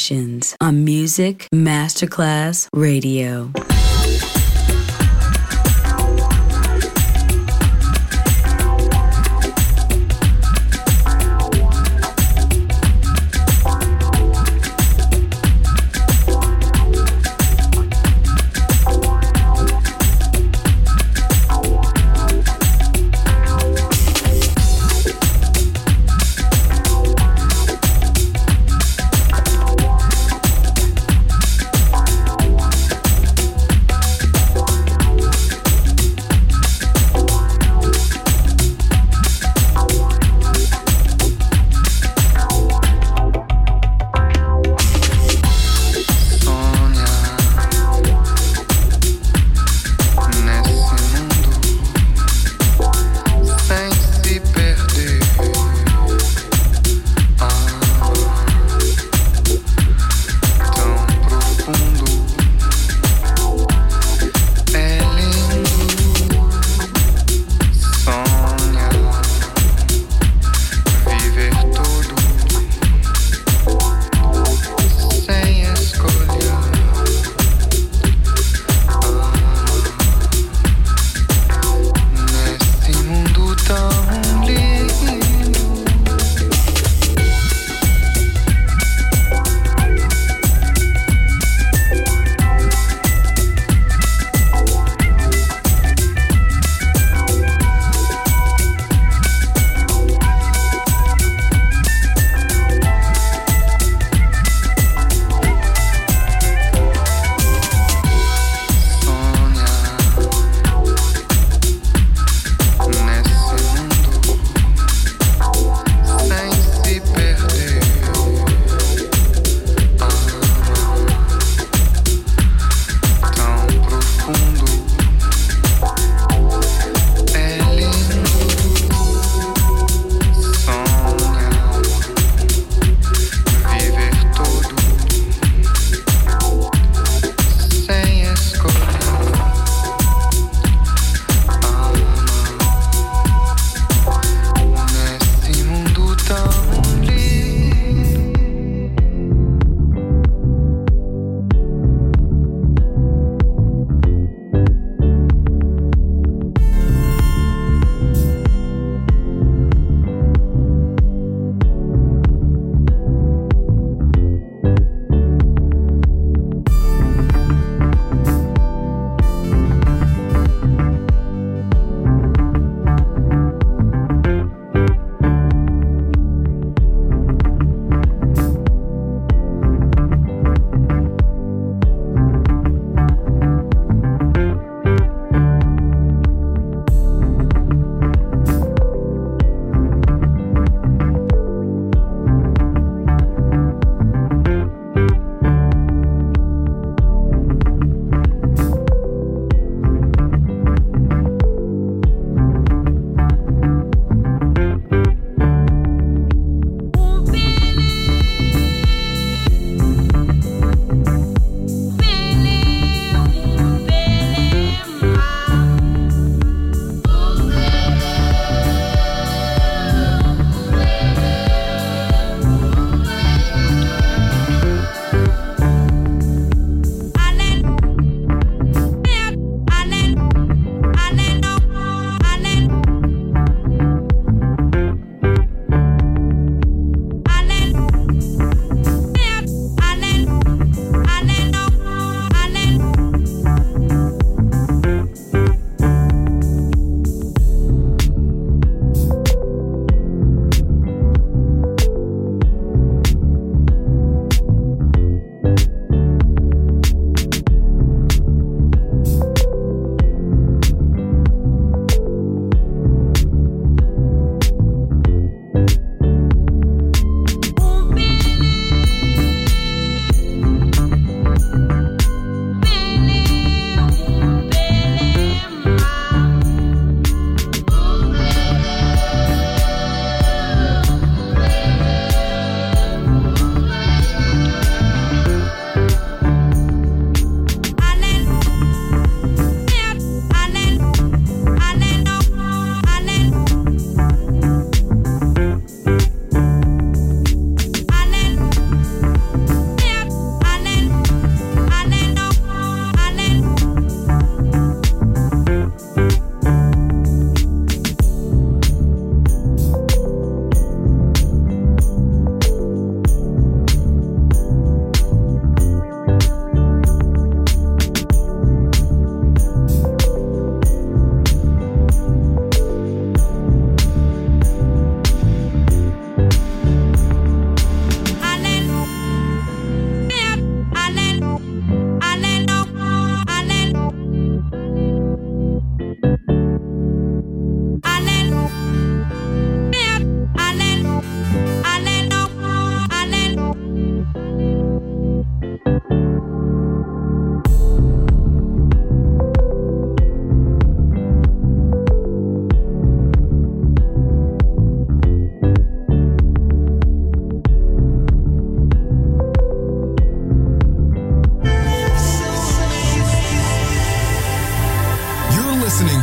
Emotions on Music Masterclass Radio.